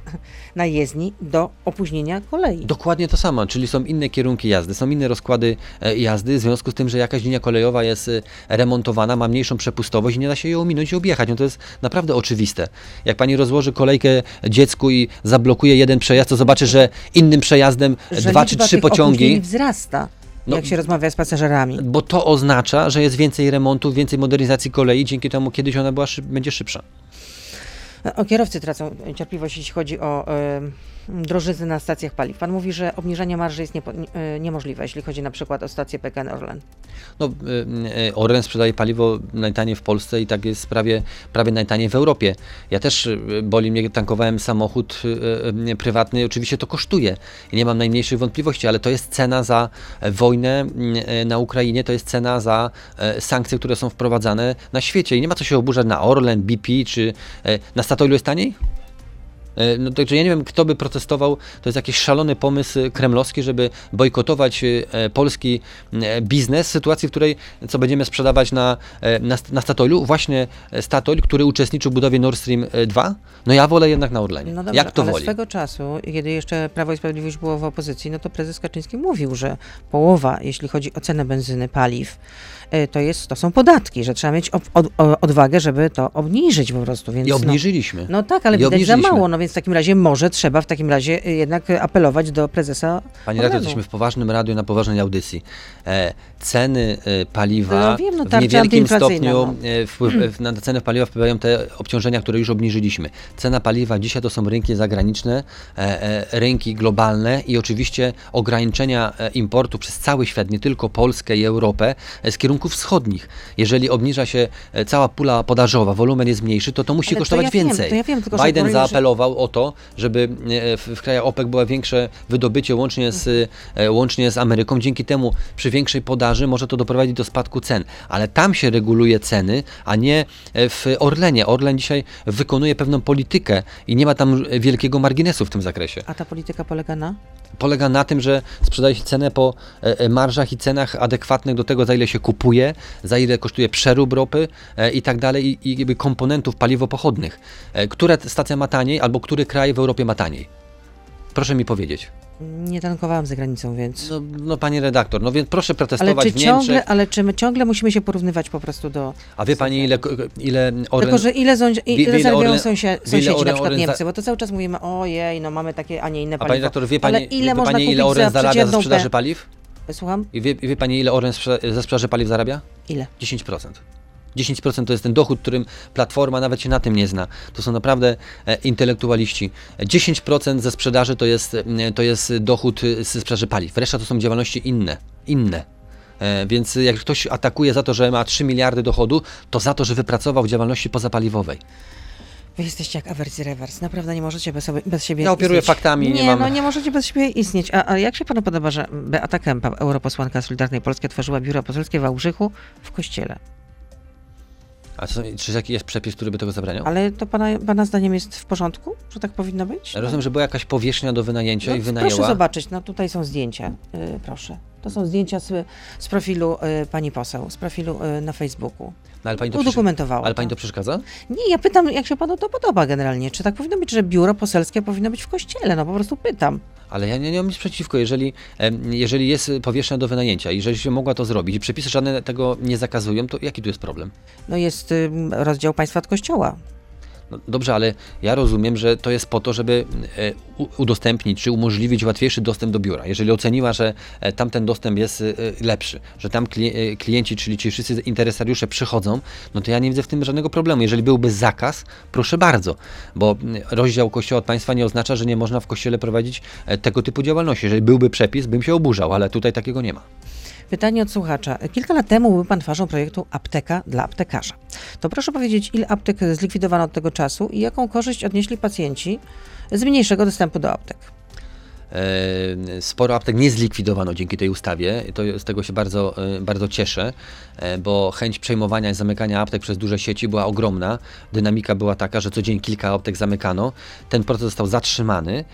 na jezdni do opóźnienia kolei? Dokładnie to samo, czyli są inne kierunki jazdy, są inne rozkłady e, jazdy, w związku z tym, że jakaś linia kolejowa jest e, remontowana, ma mniejszą przepustowość i nie da się ją ominąć i objechać. No to jest naprawdę oczywiste. Jak pani rozłoży kolejkę dziecku i zablokuje jeden przejazd, to zobaczy, że innym przejazdem Że dwa czy trzy pociągi. wzrasta, No- jak się rozmawia z pasażerami. Bo to oznacza, że jest więcej remontów, więcej modernizacji kolei, dzięki temu kiedyś ona była szyb, będzie szybsza. O, kierowcy tracą cierpliwość, jeśli chodzi o y, drożyzny na stacjach paliw. Pan mówi, że obniżenie marży jest niepo, nie, y, niemożliwe, jeśli chodzi na przykład o stację PKN Orlen. No, y, y, Orlen sprzedaje paliwo najtaniej w Polsce i tak jest prawie, prawie najtaniej w Europie. Ja też boli mnie, tankowałem samochód prywatny, oczywiście to kosztuje nie mam najmniejszych wątpliwości, ale to jest cena za e, wojnę na Ukrainie, to jest cena za e, sankcje, które są wprowadzane na świecie i nie ma co się oburzać na Orlen, BP czy e, na Statoilu jest taniej? E, No także ja nie wiem, kto by protestował. To jest jakiś szalony pomysł kremlowski, żeby bojkotować e, polski e, biznes w sytuacji, w której co będziemy sprzedawać na, na, na Statoilu? Właśnie Statoil, który uczestniczył w budowie Nord Stream e, 2? No ja wolę jednak na Orlenie. No dobrze, Jak to ale woli? swego czasu, kiedy jeszcze Prawo i Sprawiedliwość było w opozycji, no to prezes Kaczyński mówił, że połowa, jeśli chodzi o cenę benzyny, paliw, to, jest, to są podatki, że trzeba mieć od, odwagę, żeby to obniżyć po prostu. Więc I no, obniżyliśmy. no tak, ale I widać za mało, no więc w takim razie może trzeba w takim razie y, jednak y, apelować do prezesa Panie redaktor, jesteśmy w poważnym radiu, na poważnej audycji. E, ceny e, paliwa No wiem, no w niewielkim stopniu no. e, wpływ, e, na cenę paliwa wpływają te obciążenia, które już obniżyliśmy. Cena paliwa dzisiaj to są rynki zagraniczne, e, e, rynki globalne i oczywiście ograniczenia e, importu przez cały świat, nie tylko Polskę i Europę, e, z kierunków wschodnich. Jeżeli obniża się e, cała pula podażowa, wolumen jest mniejszy, to to musi Ale to kosztować ja wiem, więcej. to ja wiem, tylko Biden powiem, że- zaapelował o to, żeby e, w, w krajach OPEC było większe wydobycie łącznie z, e, łącznie z Ameryką. Dzięki temu przy większej podaży może to doprowadzić do spadku cen. Ale tam się reguluje ceny, a nie w Orlenie. Orlen dzisiaj wykonuje pewną politykę i nie ma tam wielkiego marginesu w tym zakresie. A ta polityka polega na? Polega na tym, że sprzedaje się cenę po e, e, marżach i cenach adekwatnych do tego, za ile się kupuje, za ile kosztuje przerób ropy e, i tak dalej, i, jakby komponentów paliwopochodnych. Która stacja ma taniej, albo który kraj w Europie ma taniej? Proszę mi powiedzieć. Nie tankowałam za granicą, więc... No, no pani redaktor, no więc proszę Ale protestować czy, w Niemczech. ciągle, ale czy my ciągle musimy się porównywać po prostu do... A wie pani ile, ile Orlen... Tylko, że ile, zą, ile zarabiają sąsiedzi, Orlen- na przykład Orlen Niemcy, bo to cały czas mówimy, ojej, no mamy takie, a nie inne A paliwo. pani redaktor, wie pani, ale ile wie pani ile Orlen za zarabia ze sprzedaży paliw? Słucham? I wie, wie pani ile Orlen sprze- ze sprzedaży paliw zarabia? Ile? 10%. 10% to jest ten dochód, którym Platforma nawet się na tym nie zna. To są naprawdę e, intelektualiści. 10% ze sprzedaży to jest, e, to jest dochód e, ze sprzedaży paliw. Reszta to są działalności inne. Inne. Więc jak ktoś atakuje za to, że ma 3 miliardy dochodu, to za to, że wypracował w działalności pozapaliwowej. Wy jesteście jak awersji rewers. Naprawdę nie możecie bez, sobie, bez siebie Ja operuję istnieć. faktami, nie Nie, mam- no nie możecie bez siebie istnieć. A, a jak się panu podoba, że Beata Kempa, europosłanka Solidarnej Polski, otworzyła biuro poselskie w Wałbrzychu w kościele? A co, czy jaki jest przepis, który by tego zabraniał? Ale to pana, pana zdaniem jest w porządku, że tak powinno być? Rozumiem, że była jakaś powierzchnia do wynajęcia No, i wynajęła. proszę zobaczyć, no tutaj są zdjęcia, y, proszę. To są zdjęcia z, z profilu y, pani poseł, z profilu y, na Facebooku. No, ale pani to, Udokumentowała. ale pani to. przeszkadza? Nie, ja pytam, jak się panu to podoba generalnie. Czy tak powinno być, że biuro poselskie powinno być w kościele? No po prostu pytam. Ale ja nie, nie mam nic przeciwko, jeżeli, jeżeli jest powierzchnia do wynajęcia, jeżeli się mogła to zrobić i przepisy żadne tego nie zakazują, to jaki tu jest problem? No jest y, rozdział państwa od kościoła. No, dobrze, ale ja rozumiem, że to jest po to, żeby e, udostępnić czy umożliwić łatwiejszy dostęp do biura. Jeżeli oceniła, że e, tamten dostęp jest e, lepszy, że tam kli- klienci, czyli ci wszyscy interesariusze przychodzą, no to ja nie widzę w tym żadnego problemu. Jeżeli byłby zakaz, proszę bardzo, bo rozdział kościoła od państwa nie oznacza, że nie można w kościele prowadzić tego typu działalności. Jeżeli byłby przepis, bym się oburzał, ale tutaj takiego nie ma. Pytanie od słuchacza. Kilka lat temu był pan twarzą projektu Apteka dla aptekarza. To proszę powiedzieć, ile aptek zlikwidowano od tego czasu i jaką korzyść odnieśli pacjenci z mniejszego dostępu do aptek? E, Sporo aptek nie zlikwidowano dzięki tej ustawie. To, z tego się bardzo, e, bardzo cieszę, e, bo chęć przejmowania i zamykania aptek przez duże sieci była ogromna. Dynamika była taka, że codziennie kilka aptek zamykano. Ten proces został zatrzymany,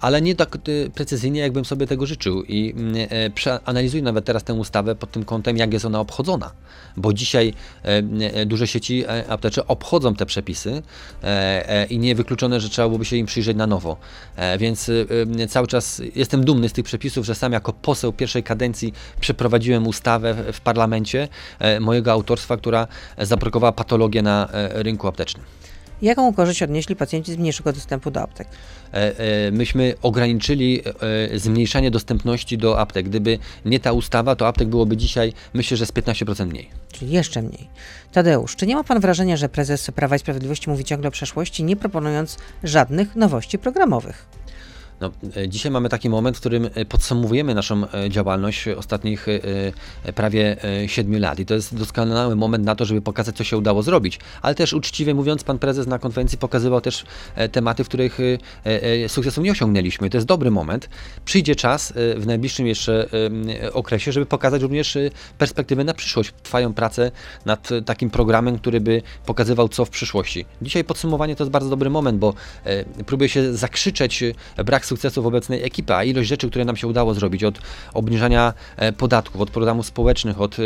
ale nie tak precyzyjnie, jakbym sobie tego życzył. I mm, przeanalizuję nawet teraz tę ustawę pod tym kątem, jak jest ona obchodzona. Bo dzisiaj duże sieci aptecze obchodzą te przepisy i niewykluczone, że trzeba byłoby się im przyjrzeć na nowo. Więc cały czas jestem dumny z tych przepisów, że sam jako poseł pierwszej kadencji przeprowadziłem ustawę w- parlamencie e, mojego autorstwa, która zablokowała patologię na e, rynku aptecznym. Jaką korzyść odnieśli pacjenci z mniejszego dostępu do aptek? E, myśmy ograniczyli zmniejszanie dostępności do aptek. Gdyby nie ta ustawa, to aptek byłoby dzisiaj, myślę, że z 15% mniej. Czyli jeszcze mniej. Tadeusz, czy nie ma pan wrażenia, że prezes Prawa i Sprawiedliwości mówi ciągle o przeszłości, nie proponując żadnych nowości programowych? No, e, dzisiaj mamy taki moment, w którym e, podsumowujemy naszą e, działalność ostatnich prawie 7 lat i to jest doskonały moment na to, żeby pokazać, co się udało zrobić. Ale też uczciwie mówiąc, pan prezes na konferencji pokazywał też tematy, w których sukcesu nie osiągnęliśmy. To jest dobry moment. Przyjdzie czas w najbliższym jeszcze okresie, żeby pokazać również perspektywę na przyszłość. Trwają prace nad takim programem, który by pokazywał, co w przyszłości. Dzisiaj podsumowanie to jest bardzo dobry moment, bo próbuje się zakrzyczeć brak sukcesów obecnej ekipy, a ilość rzeczy, które nam się udało zrobić, od obniżania e, podatków, od programów społecznych, od,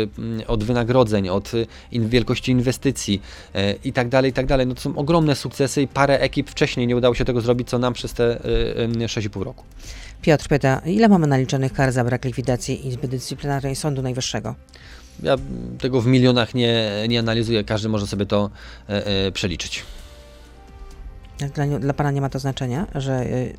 od wynagrodzeń, od y, in, wielkości inwestycji e, i tak dalej, i tak dalej. No to są ogromne sukcesy i parę ekip wcześniej nie udało się tego zrobić, co nam przez te y, y, 6,5 roku. Piotr pyta, ile mamy naliczonych kar za brak likwidacji Izby Dyscyplinarnej Sądu Najwyższego? Ja tego w milionach nie, nie analizuję, każdy może sobie to e, e, przeliczyć. Dla, dla pana nie ma to znaczenia, że y,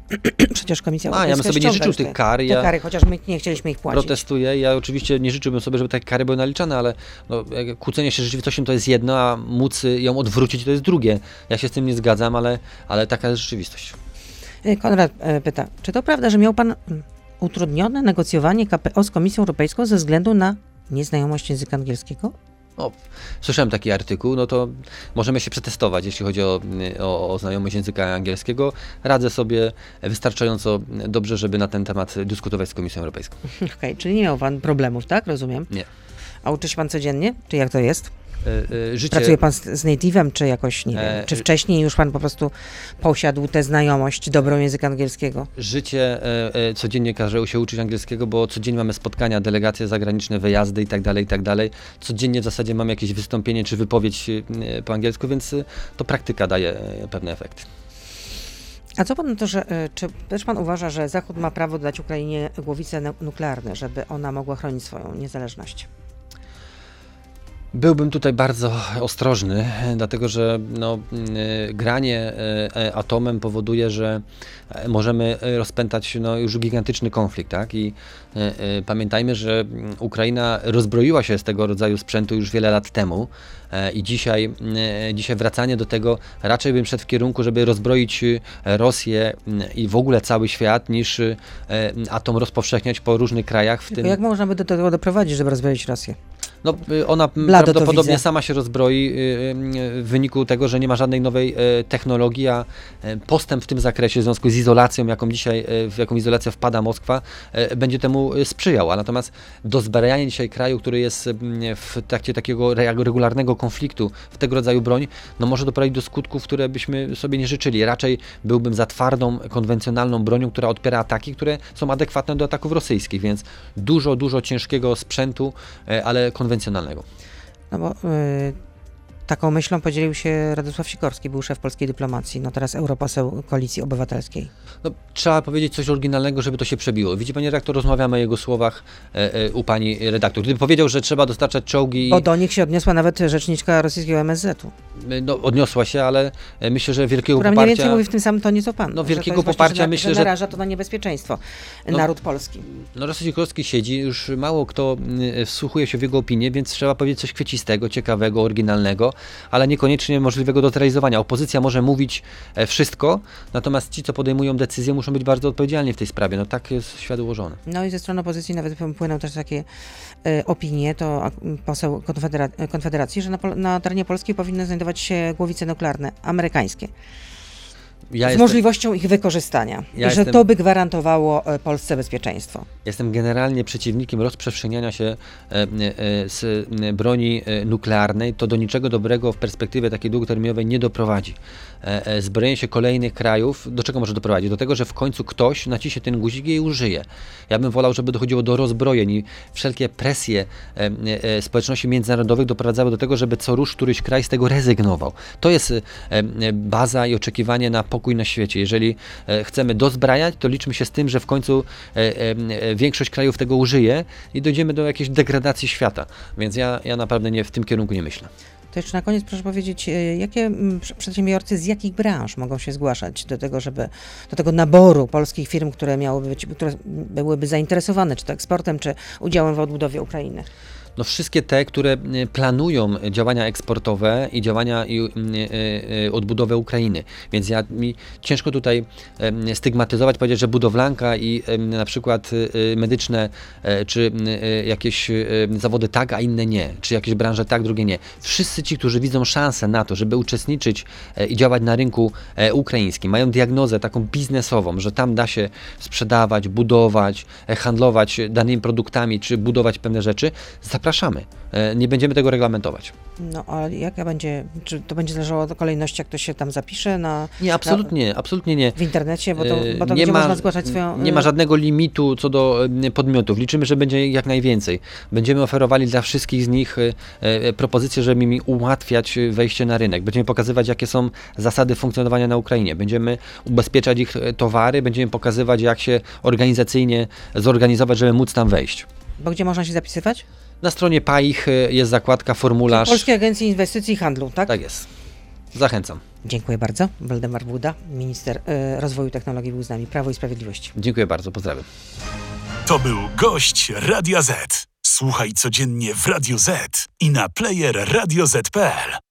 przecież Komisja A, ja bym Europejska sobie nie życzył tych te, kar, te ja- kary, chociaż my nie chcieliśmy ich płacić. protestuję. Ja oczywiście nie życzyłbym sobie, żeby takie kary były naliczane, ale no, kłócenie się z rzeczywistością to jest jedno, a móc ją odwrócić to jest drugie. Ja się z tym nie zgadzam, ale, ale taka jest rzeczywistość. Y, Konrad y, pyta, czy to prawda, że miał pan mm, utrudnione negocjowanie KPO z Komisją Europejską ze względu na nieznajomość języka angielskiego? No, słyszałem taki artykuł, no to możemy się przetestować, jeśli chodzi o, o, o znajomość języka angielskiego. Radzę sobie wystarczająco dobrze, żeby na ten temat dyskutować z Komisją Europejską. Okej, czyli nie miał pan problemów, tak? Rozumiem. Nie. A uczy się pan codziennie? Czy jak to jest? E, e, Życie, Pracuje pan z, z native'em, czy jakoś, nie wiem, E, czy wcześniej już pan po prostu posiadł tę znajomość dobrą języka angielskiego? Życie codziennie każe się uczyć angielskiego, bo codziennie mamy spotkania, delegacje zagraniczne, wyjazdy i tak dalej, i tak dalej. Codziennie w zasadzie mam jakieś wystąpienie czy wypowiedź po angielsku, więc to praktyka daje pewne efekty. A co pan na to, że czy też pan uważa, że Zachód ma prawo dać Ukrainie głowice nu- nuklearne, żeby ona mogła chronić swoją niezależność? Byłbym tutaj bardzo ostrożny, dlatego że no, y, granie y, atomem powoduje, że możemy rozpętać no, już gigantyczny konflikt. Tak? I y, pamiętajmy, że Ukraina rozbroiła się z tego rodzaju sprzętu już wiele lat temu e, i dzisiaj, dzisiaj wracanie do tego raczej bym szedł w kierunku, żeby rozbroić Rosję i w ogóle cały świat, niż e, atom rozpowszechniać po różnych krajach, w tym jak można by do tego doprowadzić, żeby rozbroić Rosję? No, y, ona Blado prawdopodobnie sama się rozbroi y, y, w wyniku tego, że nie ma żadnej nowej e, technologii, a e, postęp w tym zakresie w związku z izolacją, jaką dzisiaj, e, w jaką izolację wpada Moskwa, będzie temu sprzyjał. A natomiast dozbrajanie dzisiaj kraju, który jest w trakcie takiego re- regularnego konfliktu w tego rodzaju broń, no może doprowadzić do skutków, które byśmy sobie nie życzyli. Raczej byłbym za twardą, konwencjonalną bronią, która odpiera ataki, które są adekwatne do ataków rosyjskich, więc dużo, dużo ciężkiego sprzętu, ale konwencjonalnego. No bo y, taką myślą podzielił się Radosław Sikorski, był szef polskiej dyplomacji, no teraz europoseł Koalicji Obywatelskiej. No, trzeba powiedzieć coś oryginalnego, żeby to się przebiło. Widzi pani redaktor, rozmawiamy o jego słowach e, e, u pani redaktor. Gdyby powiedział, że trzeba dostarczać czołgi, Bo do nich się odniosła nawet rzeczniczka rosyjskiego MSZ-u, e, no, odniosła się, ale e, myślę, że wielkiego która mniej poparcia... więcej mówi w tym samym tonie co pan. No, wielkiego poparcia że, myślę, że naraża to na niebezpieczeństwo No. naród polski. No, Rosał Sikorski siedzi, już mało kto y, wsłuchuje się w jego opinię, więc trzeba powiedzieć coś kwiecistego, ciekawego, oryginalnego, ale niekoniecznie możliwego do zrealizowania. Opozycja może mówić e, wszystko, natomiast ci, co podejmują decyzje, muszą być bardzo odpowiedzialni w tej sprawie. No tak jest świat ułożony. No i ze strony opozycji nawet płyną też takie e, opinie, to poseł Konfedera Konfederacji, że na, na terenie Polski powinny znajdować się głowice nuklearne amerykańskie. Ja z jestem- możliwością ich wykorzystania. Ja I że jestem- to by gwarantowało e, Polsce bezpieczeństwo. Jestem generalnie przeciwnikiem rozprzestrzeniania się e, e, z broni nuklearnej. To do niczego dobrego w perspektywie takiej długoterminowej nie doprowadzi. Zbrojenie się kolejnych krajów, do czego może doprowadzić? Do tego, że w końcu ktoś naciśnie ten guzik i użyje. Ja bym wolał, żeby dochodziło do rozbrojeń i wszelkie presje społeczności międzynarodowych doprowadzały do tego, żeby co rusz któryś kraj z tego rezygnował. To jest baza i oczekiwanie na pokój na świecie. Jeżeli e, chcemy dozbrajać, to liczmy się z tym, że w końcu e, e, większość krajów tego użyje i dojdziemy do jakiejś degradacji świata. Więc ja, ja naprawdę nie w tym kierunku nie myślę. To jeszcze na koniec proszę powiedzieć, jakie prze- przedsiębiorcy z jakich branż mogą się zgłaszać do tego, żeby do tego naboru polskich firm, które miałyby być, które byłyby zainteresowane czy to eksportem, czy udziałem w odbudowie Ukrainy? No wszystkie te, które planują działania eksportowe i działania i, y, y, odbudowę Ukrainy. Więc ja mi ciężko tutaj stygmatyzować, powiedzieć, że budowlanka i na przykład y, y, medyczne e, czy jakieś y, zawody tak, a inne nie. Czy jakieś branże tak, drugie nie. Wszyscy ci, którzy widzą szansę na to, żeby uczestniczyć e, i działać na rynku e, ukraińskim, mają diagnozę taką biznesową, że tam da się sprzedawać, budować, e, handlować danymi produktami, czy budować pewne rzeczy, zapraszamy. E, Nie będziemy tego reglamentować. No a jaka będzie, czy to będzie zależało od kolejności, jak to się tam zapisze na, Nie, absolutnie, absolutnie nie. w internecie, bo to, E, bo to nie ma, można zgłaszać swoją... Nie ma żadnego limitu co do e, podmiotów. Liczymy, że będzie jak najwięcej. Będziemy oferowali dla wszystkich z nich propozycje, żeby im ułatwiać wejście na rynek. Będziemy pokazywać, jakie są zasady funkcjonowania na Ukrainie. Będziemy ubezpieczać ich towary, będziemy pokazywać, jak się organizacyjnie zorganizować, żeby móc tam wejść. Bo gdzie można się zapisywać? Na stronie PAIH e, jest zakładka, formularz. Polskiej Agencji Inwestycji i Handlu, tak? Tak jest. Zachęcam. Dziękuję bardzo. Waldemar Buda, minister e, rozwoju technologii był z nami. Prawo i Sprawiedliwość. Dziękuję bardzo. Pozdrawiam. To był gość Radia Z. Słuchaj codziennie w Radio Z i na player radioz.pl.